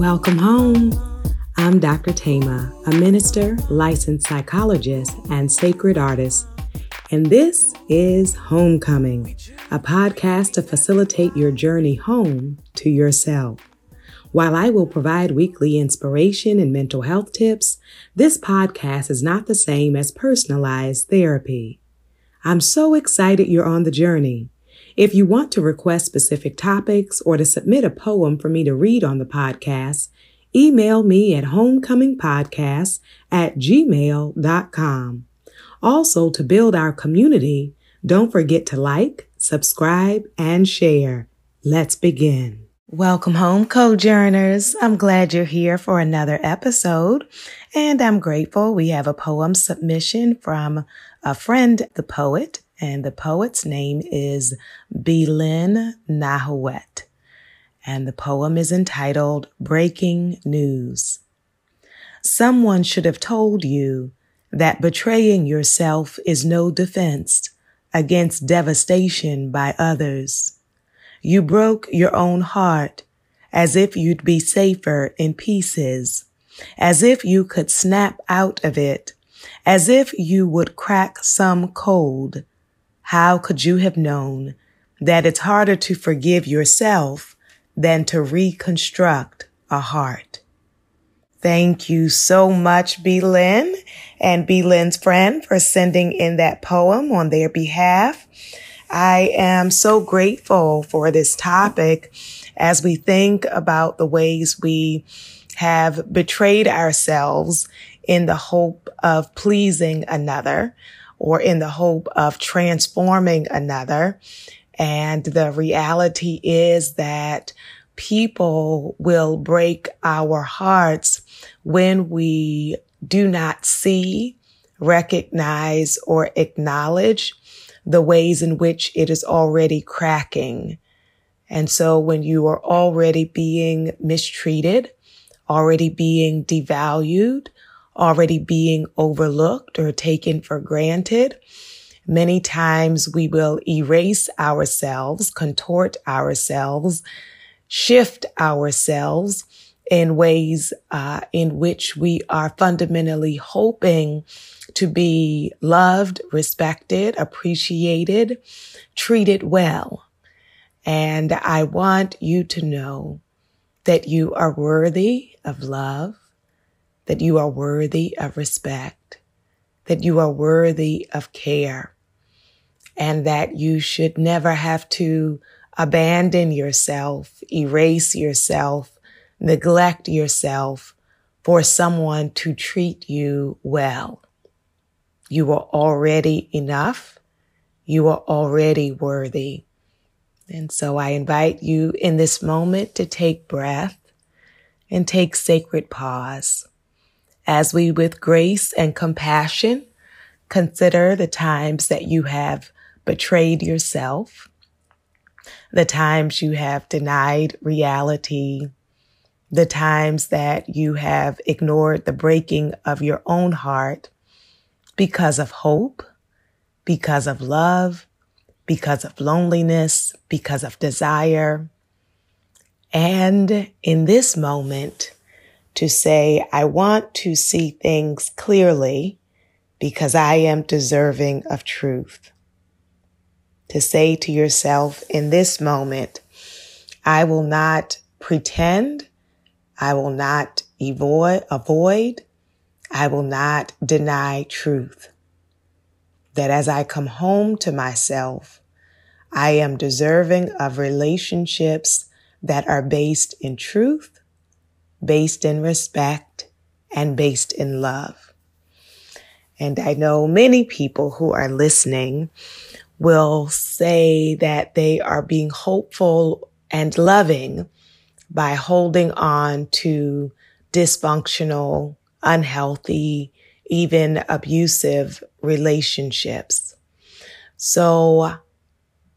Welcome home. I'm Dr. Thema, a minister, licensed psychologist, and sacred artist. And this is Homecoming, a podcast to facilitate your journey home to yourself. While I will provide weekly inspiration and mental health tips, this podcast is not the same as personalized therapy. I'm so excited you're on the journey. If you want to request specific topics or to submit a poem for me to read on the podcast, email me at homecomingpodcast at gmail.com. Also, to build our community, don't forget to like, subscribe, and share. Let's begin. Welcome home, Cojourners. I'm glad you're here for another episode, and I'm grateful we have a poem submission from a friend, the poet, and the poet's name is Belin Nahuet. And the poem is entitled Breaking News. Someone should have told you that betraying yourself is no defense against devastation by others. You broke your own heart as if you'd be safer in pieces, as if you could snap out of it, as if you would crack some code. How could you have known that it's harder to forgive yourself than to reconstruct a heart? Thank you so much, Belin and Belin's friend for sending in that poem on their behalf. I am so grateful for this topic as we think about the ways we have betrayed ourselves in the hope of pleasing another or in the hope of transforming another. And the reality is that people will break our hearts when we do not see, recognize, or acknowledge the ways in which it is already cracking. And so when you are already being mistreated, already being devalued, already being overlooked or taken for granted, many times we will erase ourselves, contort ourselves, shift ourselves in ways uh, in which we are fundamentally hoping to be loved, respected, appreciated, treated well. And I want you to know that you are worthy of love, that you are worthy of respect, that you are worthy of care, and that you should never have to abandon yourself, erase yourself, neglect yourself for someone to treat you well. You are already enough. You are already worthy. And so I invite you in this moment to take breath and take sacred pause as we with grace and compassion consider the times that you have betrayed yourself, the times you have denied reality, the times that you have ignored the breaking of your own heart because of hope, because of love, because of loneliness, because of desire. And in this moment, to say, I want to see things clearly because I am deserving of truth. To say to yourself in this moment, I will not pretend I will not avoid, avoid. I will not deny truth. That as I come home to myself, I am deserving of relationships that are based in truth, based in respect, and based in love. And I know many people who are listening will say that they are being hopeful and loving by holding on to dysfunctional, unhealthy, even abusive relationships. So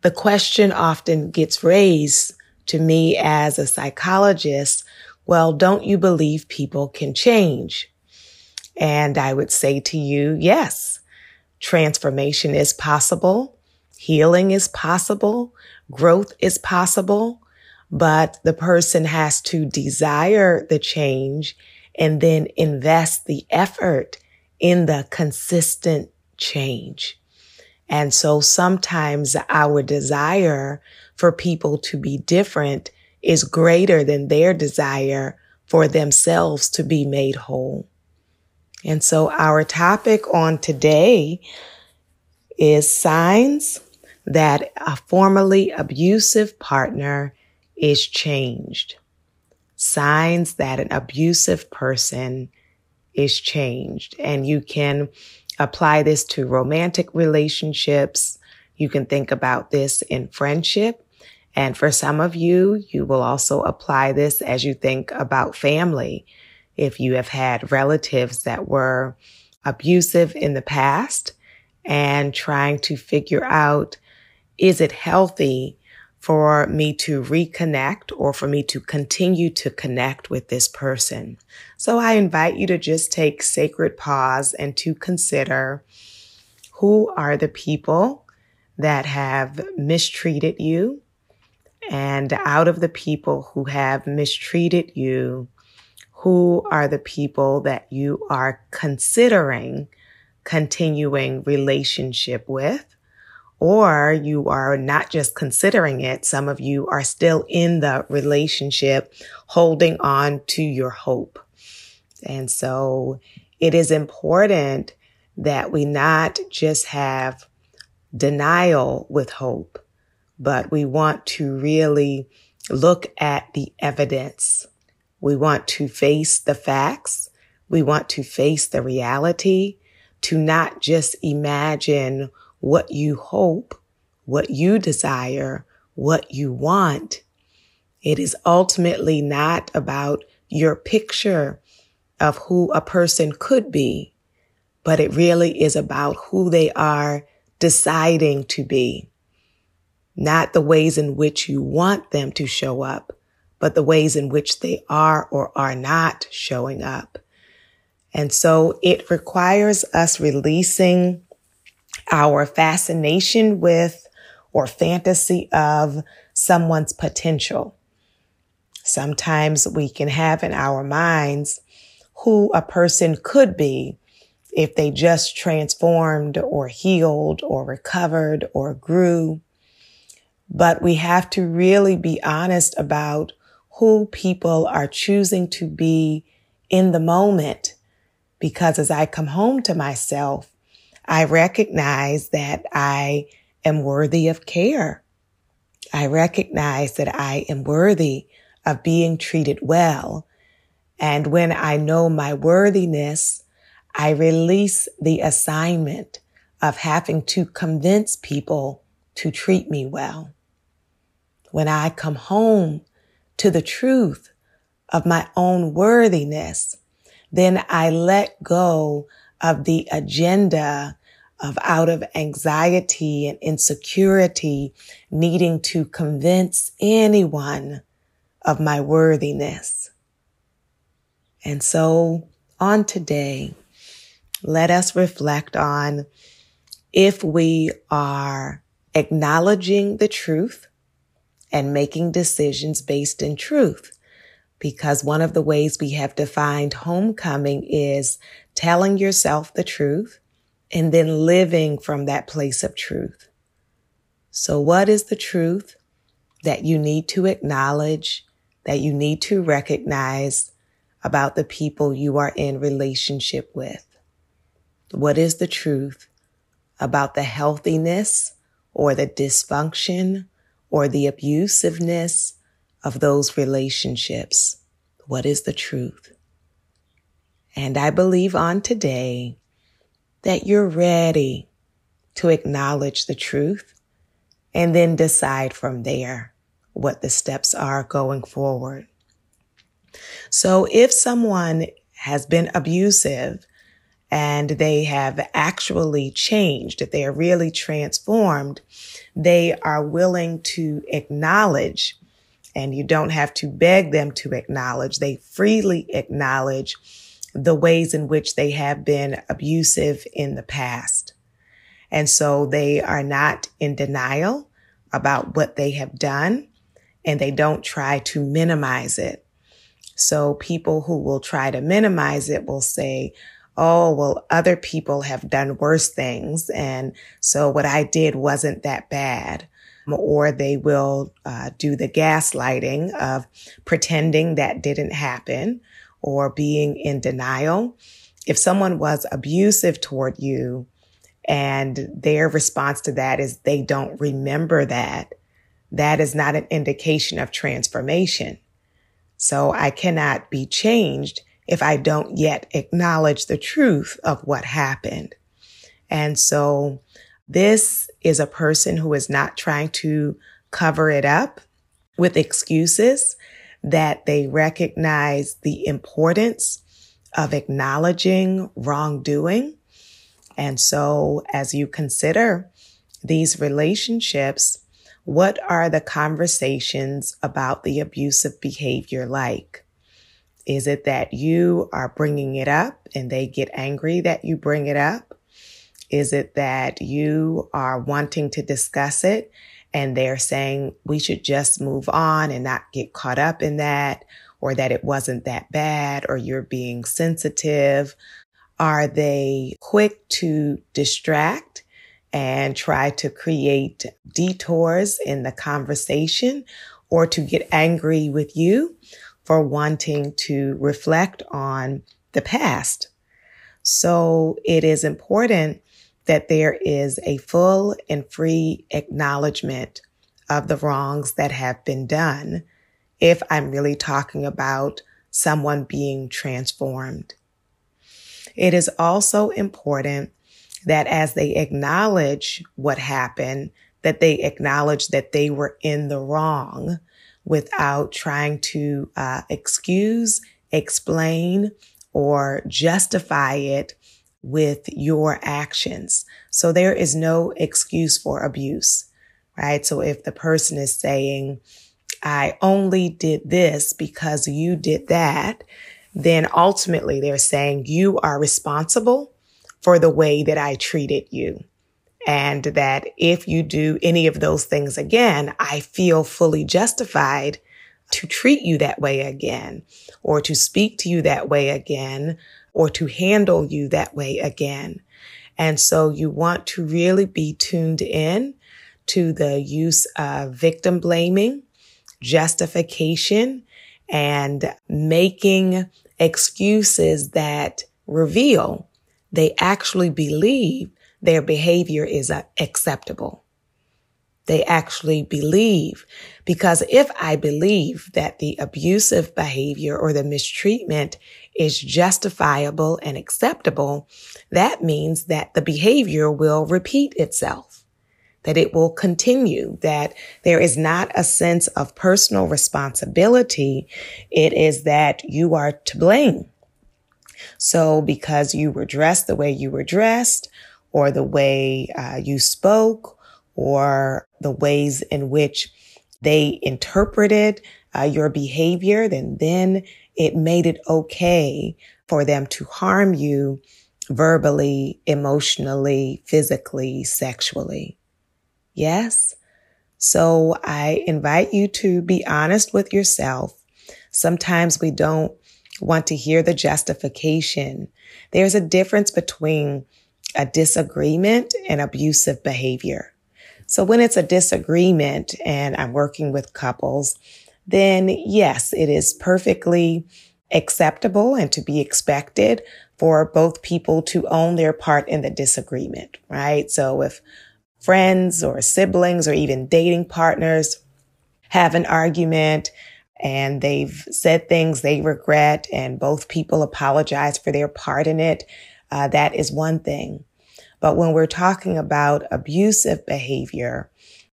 the question often gets raised to me as a psychologist. Well, don't you believe people can change? And I would say to you, yes, transformation is possible. Healing is possible. Growth is possible. but the person has to desire the change and then invest the effort in the consistent change. And so sometimes our desire for people to be different is greater than their desire for themselves to be made whole. And so our topic on today is signs that a formerly abusive partner is changed. Signs that an abusive person is changed. And you can apply this to romantic relationships. You can think about this in friendship. And for some of you, you will also apply this as you think about family. If you have had relatives that were abusive in the past and trying to figure out, is it healthy for me to reconnect or for me to continue to connect with this person. So I invite you to just take sacred pause and to consider who are the people that have mistreated you. And out of the people who have mistreated you, who are the people that you are considering continuing relationship with? or you are not just considering it. Some of you are still in the relationship, holding on to your hope. And so it is important that we not just have denial with hope, but we want to really look at the evidence. We want to face the facts. We want to face the reality to not just imagine what you hope, what you desire, what you want. It is ultimately not about your picture of who a person could be, but it really is about who they are deciding to be. Not the ways in which you want them to show up, but the ways in which they are or are not showing up. And so it requires us releasing our fascination with or fantasy of someone's potential. Sometimes we can have in our minds who a person could be if they just transformed or healed or recovered or grew. But we have to really be honest about who people are choosing to be in the moment. Because as I come home to myself, I recognize that I am worthy of care. I recognize that I am worthy of being treated well. And when I know my worthiness, I release the assignment of having to convince people to treat me well. When I come home to the truth of my own worthiness, then I let go of the agenda of out of anxiety and insecurity, needing to convince anyone of my worthiness. And so on today, let us reflect on if we are acknowledging the truth and making decisions based in truth because one of the ways we have defined homecoming is telling yourself the truth and then living from that place of truth. So what is the truth that you need to acknowledge, that you need to recognize about the people you are in relationship with? What is the truth about the healthiness or the dysfunction or the abusiveness of those relationships. What is the truth? And I believe on today that you're ready to acknowledge the truth and then decide from there what the steps are going forward. So if someone has been abusive and they have actually changed, they are really transformed, they are willing to acknowledge and you don't have to beg them to acknowledge. They freely acknowledge the ways in which they have been abusive in the past. And so they are not in denial about what they have done. and they don't try to minimize it. So people who will try to minimize it will say, Oh, well, other people have done worse things. And so what I did wasn't that bad. Or they will uh, do the gaslighting of pretending that didn't happen or being in denial. If someone was abusive toward you and their response to that is they don't remember that, that is not an indication of transformation. So I cannot be changed if I don't yet acknowledge the truth of what happened. And so this is a person who is not trying to cover it up with excuses that they recognize the importance of acknowledging wrongdoing. And so as you consider these relationships, what are the conversations about the abusive behavior like? Is it that you are bringing it up and they get angry that you bring it up? Is it that you are wanting to discuss it and they're saying we should just move on and not get caught up in that or that it wasn't that bad or you're being sensitive? Are they quick to distract and try to create detours in the conversation or to get angry with you for wanting to reflect on the past. So it is important that there is a full and free acknowledgement of the wrongs that have been done if I'm really talking about someone being transformed. It is also important that as they acknowledge what happened, that they acknowledge that they were in the wrong without trying to uh, excuse, explain, or justify it with your actions. So there is no excuse for abuse, right? So if the person is saying, I only did this because you did that, then ultimately they're saying you are responsible for the way that I treated you. And that if you do any of those things again, I feel fully justified to treat you that way again, or to speak to you that way again, or to handle you that way again. And so you want to really be tuned in to the use of victim blaming, justification, and making excuses that reveal they actually believe their behavior is uh, acceptable. They actually believe because if I believe that the abusive behavior or the mistreatment is justifiable and acceptable, that means that the behavior will repeat itself, that it will continue, that there is not a sense of personal responsibility. It is that you are to blame so because you were dressed the way you were dressed or the way uh, you spoke or the ways in which they interpreted uh, your behavior, then then it made it okay for them to harm you verbally, emotionally, physically, sexually. Yes. So I invite you to be honest with yourself. Sometimes we don't want to hear the justification. There's a difference between a disagreement and abusive behavior. So when it's a disagreement and I'm working with couples, then yes, it is perfectly acceptable and to be expected for both people to own their part in the disagreement, right? So if friends or siblings or even dating partners have an argument, and they've said things they regret and both people apologize for their part in it. Uh, that is one thing. But when we're talking about abusive behavior,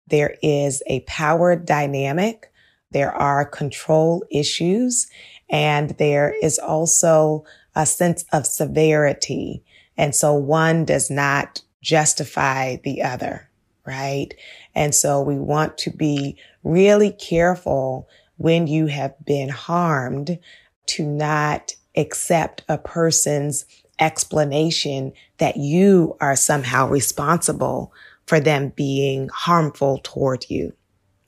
there is a power dynamic. There are control issues and there is also a sense of severity. And so one does not justify the other, right? And so we want to be really careful when you have been harmed to not accept a person's explanation that you are somehow responsible for them being harmful toward you.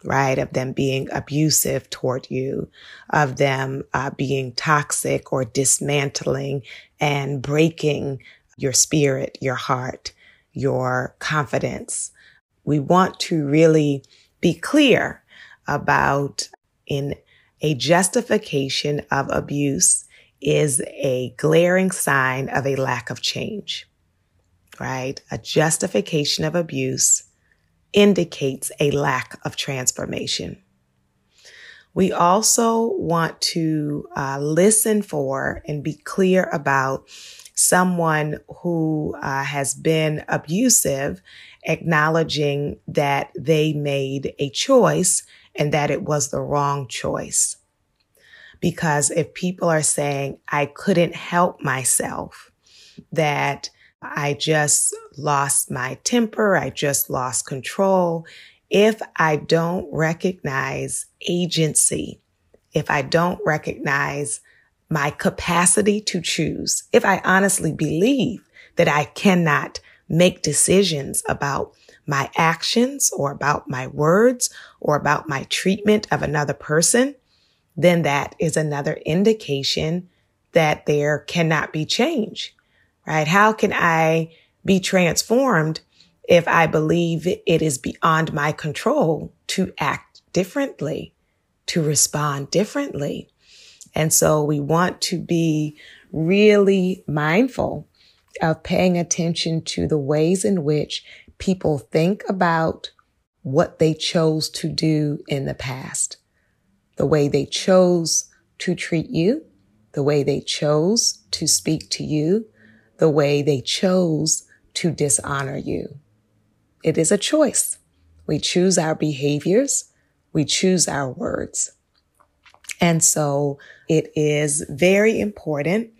right? Of them being abusive toward you, of them uh, being toxic or dismantling and breaking your spirit, your heart, your confidence. We want to really be clear about in a justification of abuse is a glaring sign of a lack of change, right? A justification of abuse indicates a lack of transformation. We also want to uh, listen for and be clear about someone who uh, has been abusive, acknowledging that they made a choice and that it was the wrong choice. Because if people are saying, I couldn't help myself, that I just lost my temper. I just lost control. If I don't recognize agency, if I don't recognize my capacity to choose, if I honestly believe that I cannot make decisions about my actions or about my words or about my treatment of another person, then that is another indication that there cannot be change right? How can I be transformed if I believe it is beyond my control to act differently, to respond differently? And so we want to be really mindful of paying attention to the ways in which people think about what they chose to do in the past, the way they chose to treat you, the way they chose to speak to you, the way they chose to dishonor you. It is a choice. We choose our behaviors. We choose our words. And so it is very important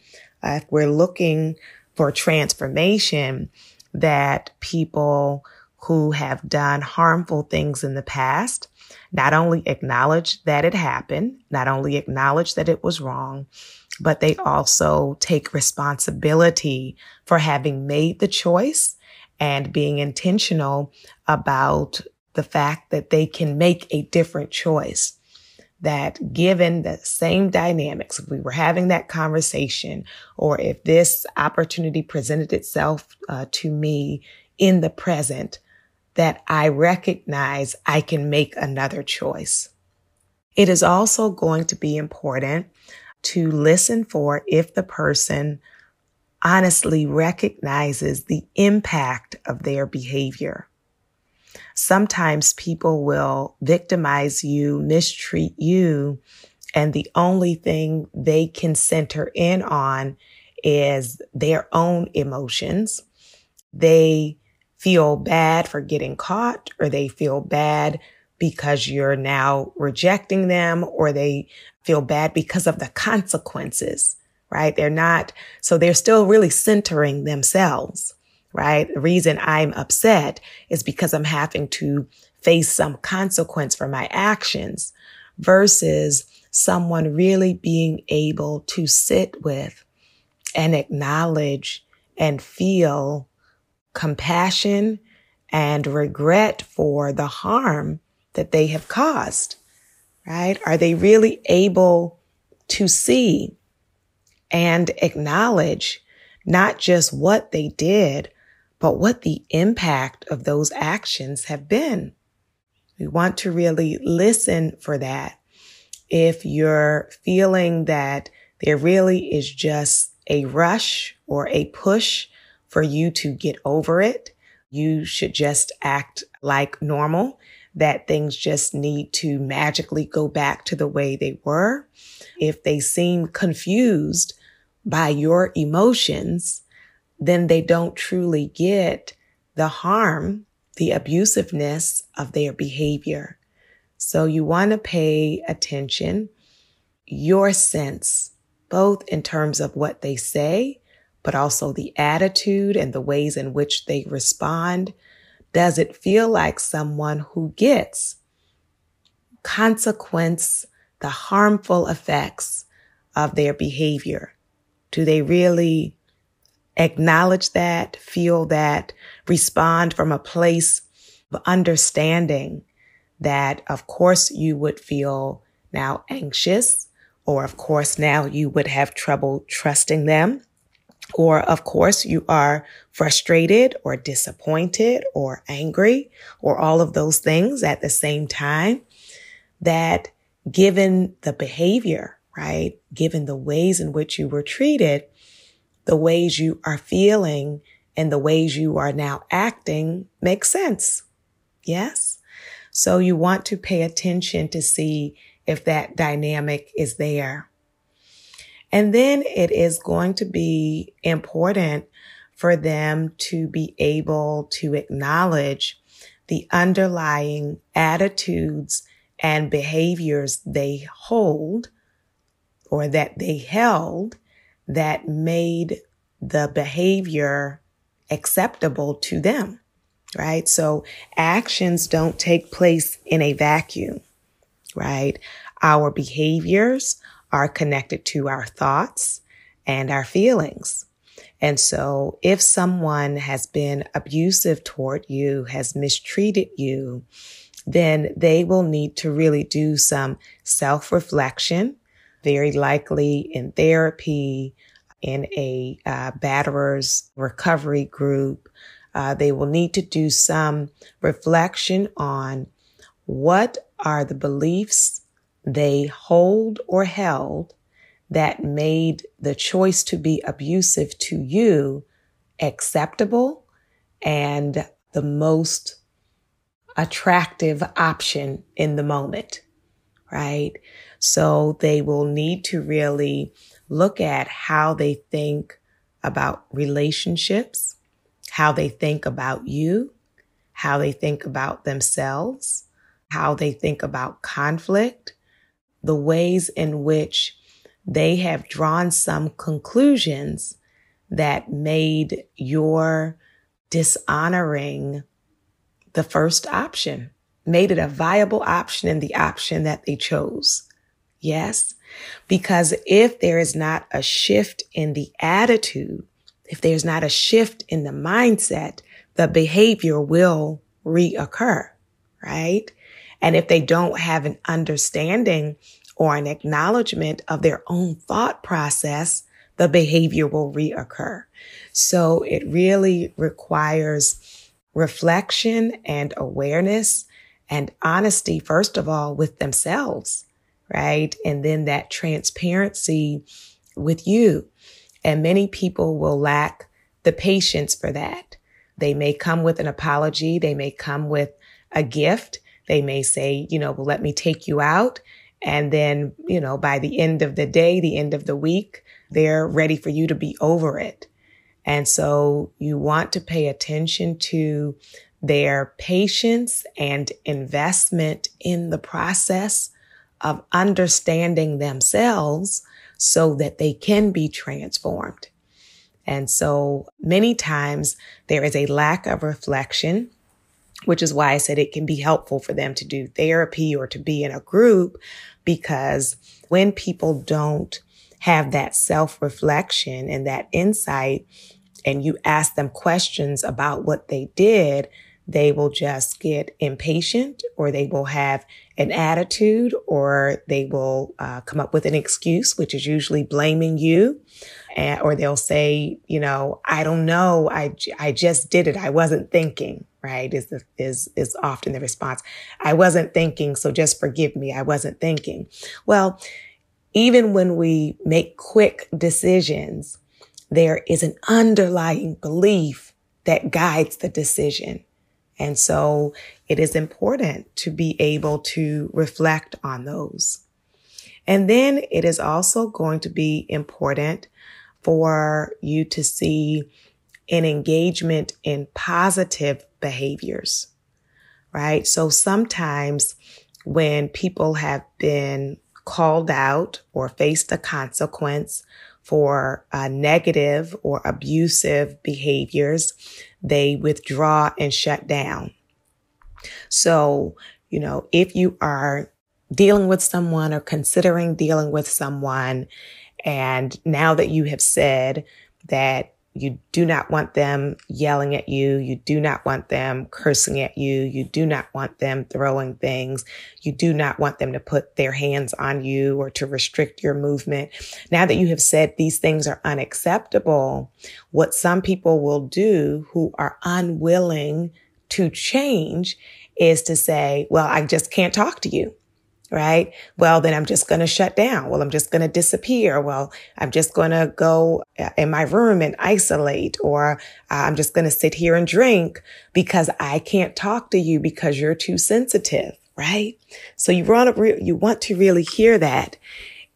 uh, if we're looking for transformation that people who have done harmful things in the past not only acknowledge that it happened, not only acknowledge that it was wrong, but they also take responsibility for having made the choice and being intentional about the fact that they can make a different choice. That given the same dynamics, if we were having that conversation, or if this opportunity presented itself uh, to me in the present, that I recognize I can make another choice. It is also going to be important to listen for if the person honestly recognizes the impact of their behavior. Sometimes people will victimize you, mistreat you, and the only thing they can center in on is their own emotions. They feel bad for getting caught or they feel bad because you're now rejecting them or they feel bad because of the consequences, right? They're not, so they're still really centering themselves, right? The reason I'm upset is because I'm having to face some consequence for my actions versus someone really being able to sit with and acknowledge and feel compassion and regret for the harm that they have caused right? Are they really able to see and acknowledge not just what they did, but what the impact of those actions have been? We want to really listen for that. If you're feeling that there really is just a rush or a push for you to get over it, you should just act like normal that things just need to magically go back to the way they were. If they seem confused by your emotions, then they don't truly get the harm, the abusiveness of their behavior. So you want to pay attention, your sense, both in terms of what they say, but also the attitude and the ways in which they respond does it feel like someone who gets consequence, the harmful effects of their behavior? Do they really acknowledge that, feel that, respond from a place of understanding that of course you would feel now anxious, or of course now you would have trouble trusting them. Or of course you are frustrated or disappointed or angry or all of those things at the same time that given the behavior, right? Given the ways in which you were treated, the ways you are feeling and the ways you are now acting make sense. Yes. So you want to pay attention to see if that dynamic is there. And then it is going to be important for them to be able to acknowledge the underlying attitudes and behaviors they hold or that they held that made the behavior acceptable to them, right? So actions don't take place in a vacuum, right? Our behaviors are connected to our thoughts and our feelings. And so if someone has been abusive toward you, has mistreated you, then they will need to really do some self reflection, very likely in therapy, in a uh, batterer's recovery group. Uh, they will need to do some reflection on what are the beliefs they hold or held that made the choice to be abusive to you acceptable and the most attractive option in the moment, right? So they will need to really look at how they think about relationships, how they think about you, how they think about themselves, how they think about conflict, the ways in which they have drawn some conclusions that made your dishonoring the first option, made it a viable option and the option that they chose. Yes. Because if there is not a shift in the attitude, if there's not a shift in the mindset, the behavior will reoccur, right? And if they don't have an understanding or an acknowledgement of their own thought process, the behavior will reoccur. So it really requires reflection and awareness and honesty, first of all, with themselves, right? And then that transparency with you. And many people will lack the patience for that. They may come with an apology. They may come with a gift. They may say, you know, well, let me take you out. And then, you know, by the end of the day, the end of the week, they're ready for you to be over it. And so you want to pay attention to their patience and investment in the process of understanding themselves so that they can be transformed. And so many times there is a lack of reflection which is why I said it can be helpful for them to do therapy or to be in a group because when people don't have that self reflection and that insight and you ask them questions about what they did, they will just get impatient or they will have an attitude or they will uh, come up with an excuse, which is usually blaming you. And, or they'll say, you know, I don't know. I, I just did it. I wasn't thinking, right? Is, the, is, is often the response. I wasn't thinking. So just forgive me. I wasn't thinking. Well, even when we make quick decisions, there is an underlying belief that guides the decision. And so it is important to be able to reflect on those. And then it is also going to be important for you to see an engagement in positive behaviors, right? So sometimes when people have been called out or faced a consequence for uh, negative or abusive behaviors, they withdraw and shut down. So, you know, if you are dealing with someone or considering dealing with someone, and now that you have said that you do not want them yelling at you. You do not want them cursing at you. You do not want them throwing things. You do not want them to put their hands on you or to restrict your movement. Now that you have said these things are unacceptable, what some people will do who are unwilling to change is to say, well, I just can't talk to you right? Well, then I'm just going to shut down. Well, I'm just going to disappear. Well, I'm just going to go uh, in my room and isolate, or I'm just going to sit here and drink because I can't talk to you because you're too sensitive, right? So you want to, you want to really hear that.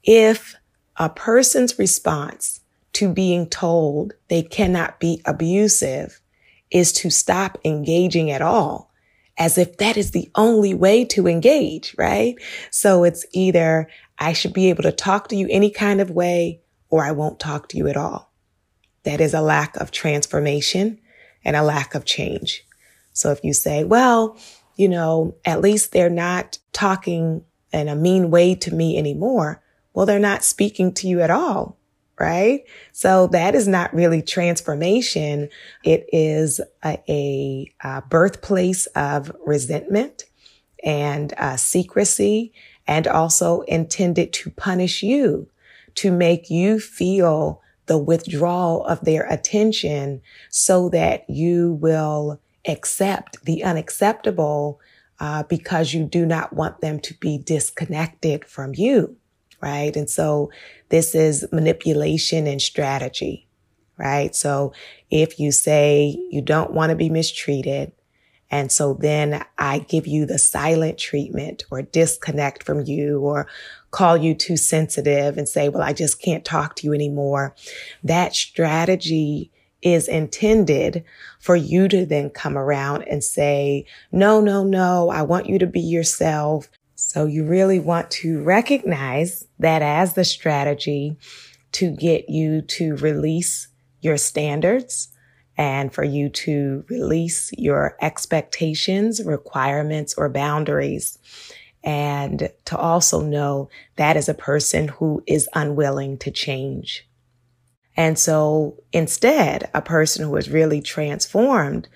If a person's response to being told they cannot be abusive is to stop engaging at all, as if that is the only way to engage, right? So it's either I should be able to talk to you any kind of way or I won't talk to you at all. That is a lack of transformation and a lack of change. So if you say, well, you know, at least they're not talking in a mean way to me anymore. Well, they're not speaking to you at all right? So that is not really transformation. It is a, a, a birthplace of resentment and uh, secrecy and also intended to punish you, to make you feel the withdrawal of their attention so that you will accept the unacceptable uh, because you do not want them to be disconnected from you right? And so this is manipulation and strategy, right? So if you say you don't want to be mistreated, and so then I give you the silent treatment or disconnect from you or call you too sensitive and say, well, I just can't talk to you anymore. That strategy is intended for you to then come around and say, no, no, no, I want you to be yourself. So you really want to recognize that as the strategy to get you to release your standards and for you to release your expectations, requirements, or boundaries. And to also know that is a person who is unwilling to change. And so instead, a person who is really transformed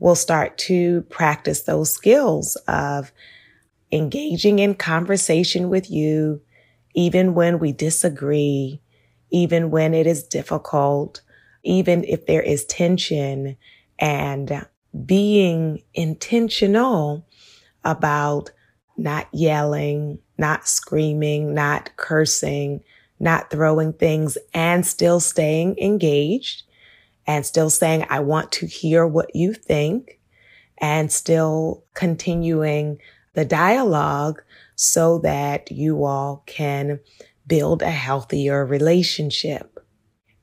will start to practice those skills of engaging in conversation with you, even when we disagree, even when it is difficult, even if there is tension and being intentional about not yelling, not screaming, not cursing, not throwing things and still staying engaged and still saying, I want to hear what you think and still continuing the dialogue so that you all can build a healthier relationship.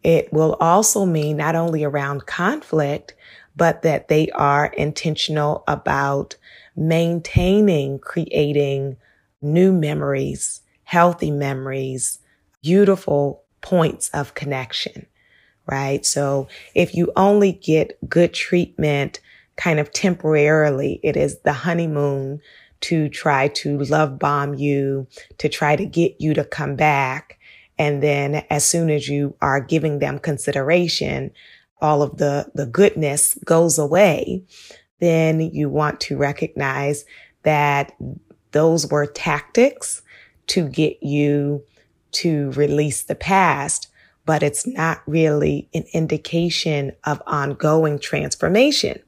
It will also mean not only around conflict, but that they are intentional about maintaining, creating new memories, healthy memories, beautiful points of connection, right? So if you only get good treatment kind of temporarily, it is the honeymoon to try to love bomb you, to try to get you to come back. And then as soon as you are giving them consideration, all of the, the goodness goes away. Then you want to recognize that those were tactics to get you to release the past, but it's not really an indication of ongoing transformation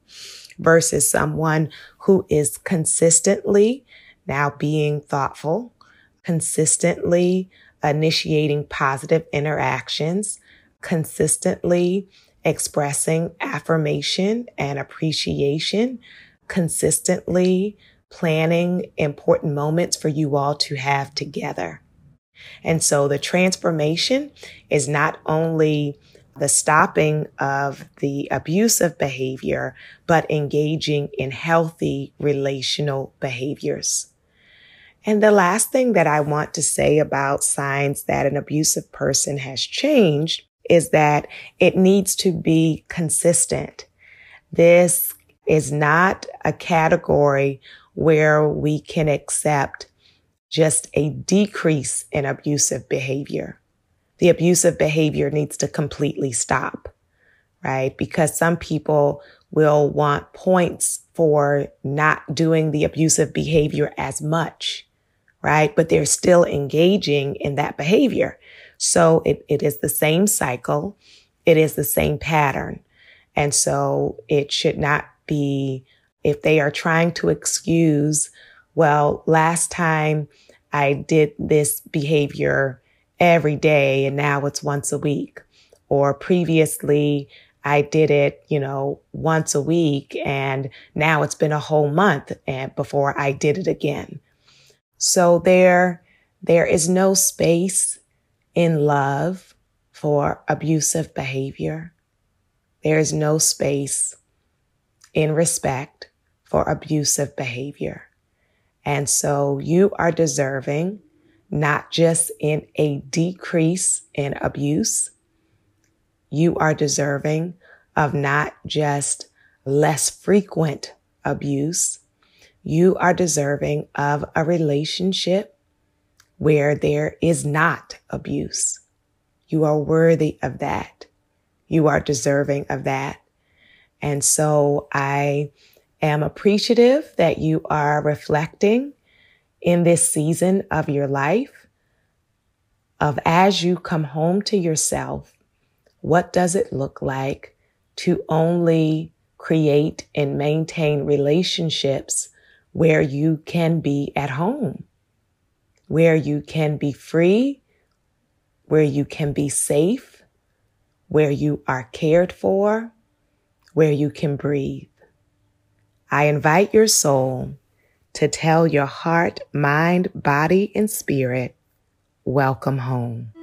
versus someone who is consistently now being thoughtful, consistently initiating positive interactions, consistently expressing affirmation and appreciation, consistently planning important moments for you all to have together. And so the transformation is not only the stopping of the abusive behavior, but engaging in healthy relational behaviors. And the last thing that I want to say about signs that an abusive person has changed is that it needs to be consistent. This is not a category where we can accept just a decrease in abusive behavior the abusive behavior needs to completely stop. right? Because some people will want points for not doing the abusive behavior as much, right? But they're still engaging in that behavior. So it, it is the same cycle. It is the same pattern. And so it should not be, if they are trying to excuse, well, last time I did this behavior every day and now it's once a week. Or previously I did it, you know, once a week and now it's been a whole month and before I did it again. So there, there is no space in love for abusive behavior. There is no space in respect for abusive behavior. And so you are deserving not just in a decrease in abuse, you are deserving of not just less frequent abuse. You are deserving of a relationship where there is not abuse. You are worthy of that. You are deserving of that. And so I am appreciative that you are reflecting in this season of your life of as you come home to yourself, what does it look like to only create and maintain relationships where you can be at home? where you can be free, where you can be safe, where you are cared for, where you can breathe. I invite your soul to tell your heart, mind, body, and spirit, welcome home.